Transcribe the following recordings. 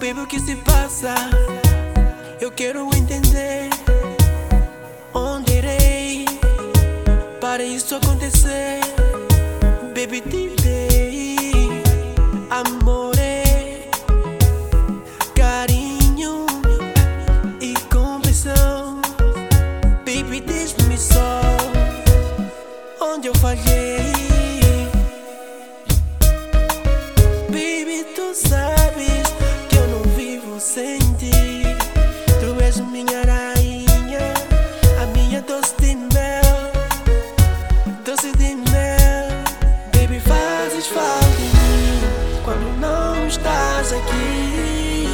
Baby, o que se passa? Eu quero entender onde irei para isso acontecer. Baby, te dei amor, carinho e compreensão. Baby, diz-me só onde eu falhei. Estás aqui.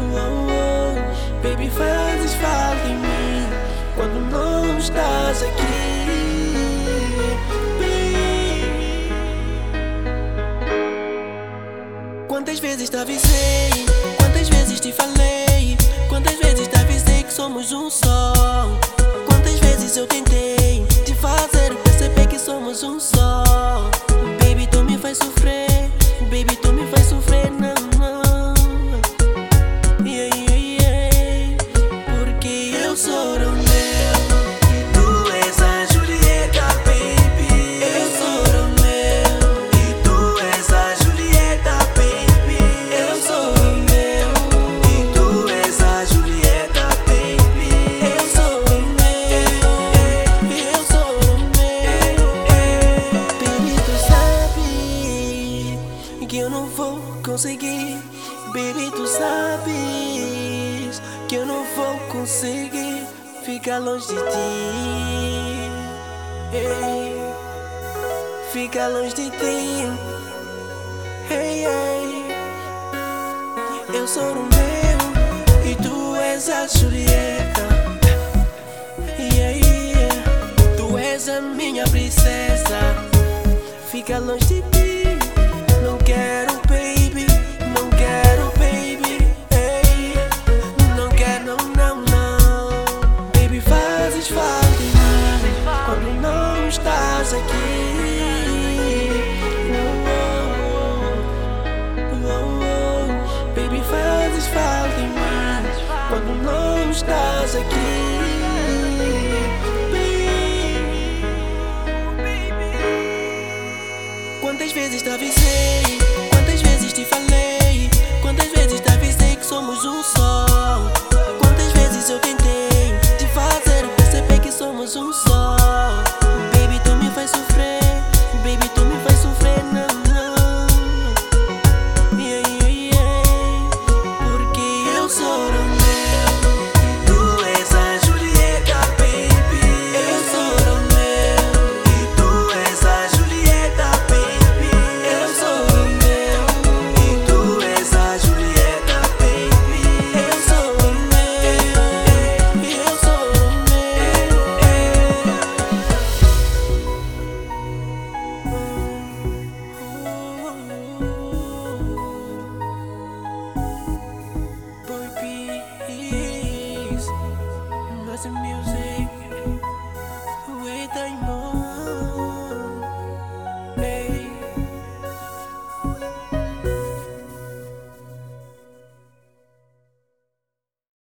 Oh, oh, oh. Baby, fazes falta em mim quando não estás aqui. Quantas vezes te avisei? Quantas vezes te falei? Quantas vezes te avisei que somos um só? Quantas vezes eu tentei te fazer perceber que somos um só? Que eu não vou conseguir. Baby, tu sabes que eu não vou conseguir ficar longe de ti. Ei, ficar longe de ti. Ei. Eu sou o meu e tu és a Julieta. Yeah, yeah. Tu és a minha princesa. Fica longe de ti. Estás aqui. Oh, oh, oh. Baby, fazes falta em mim quando não estás aqui. Avisei? Quantas vezes te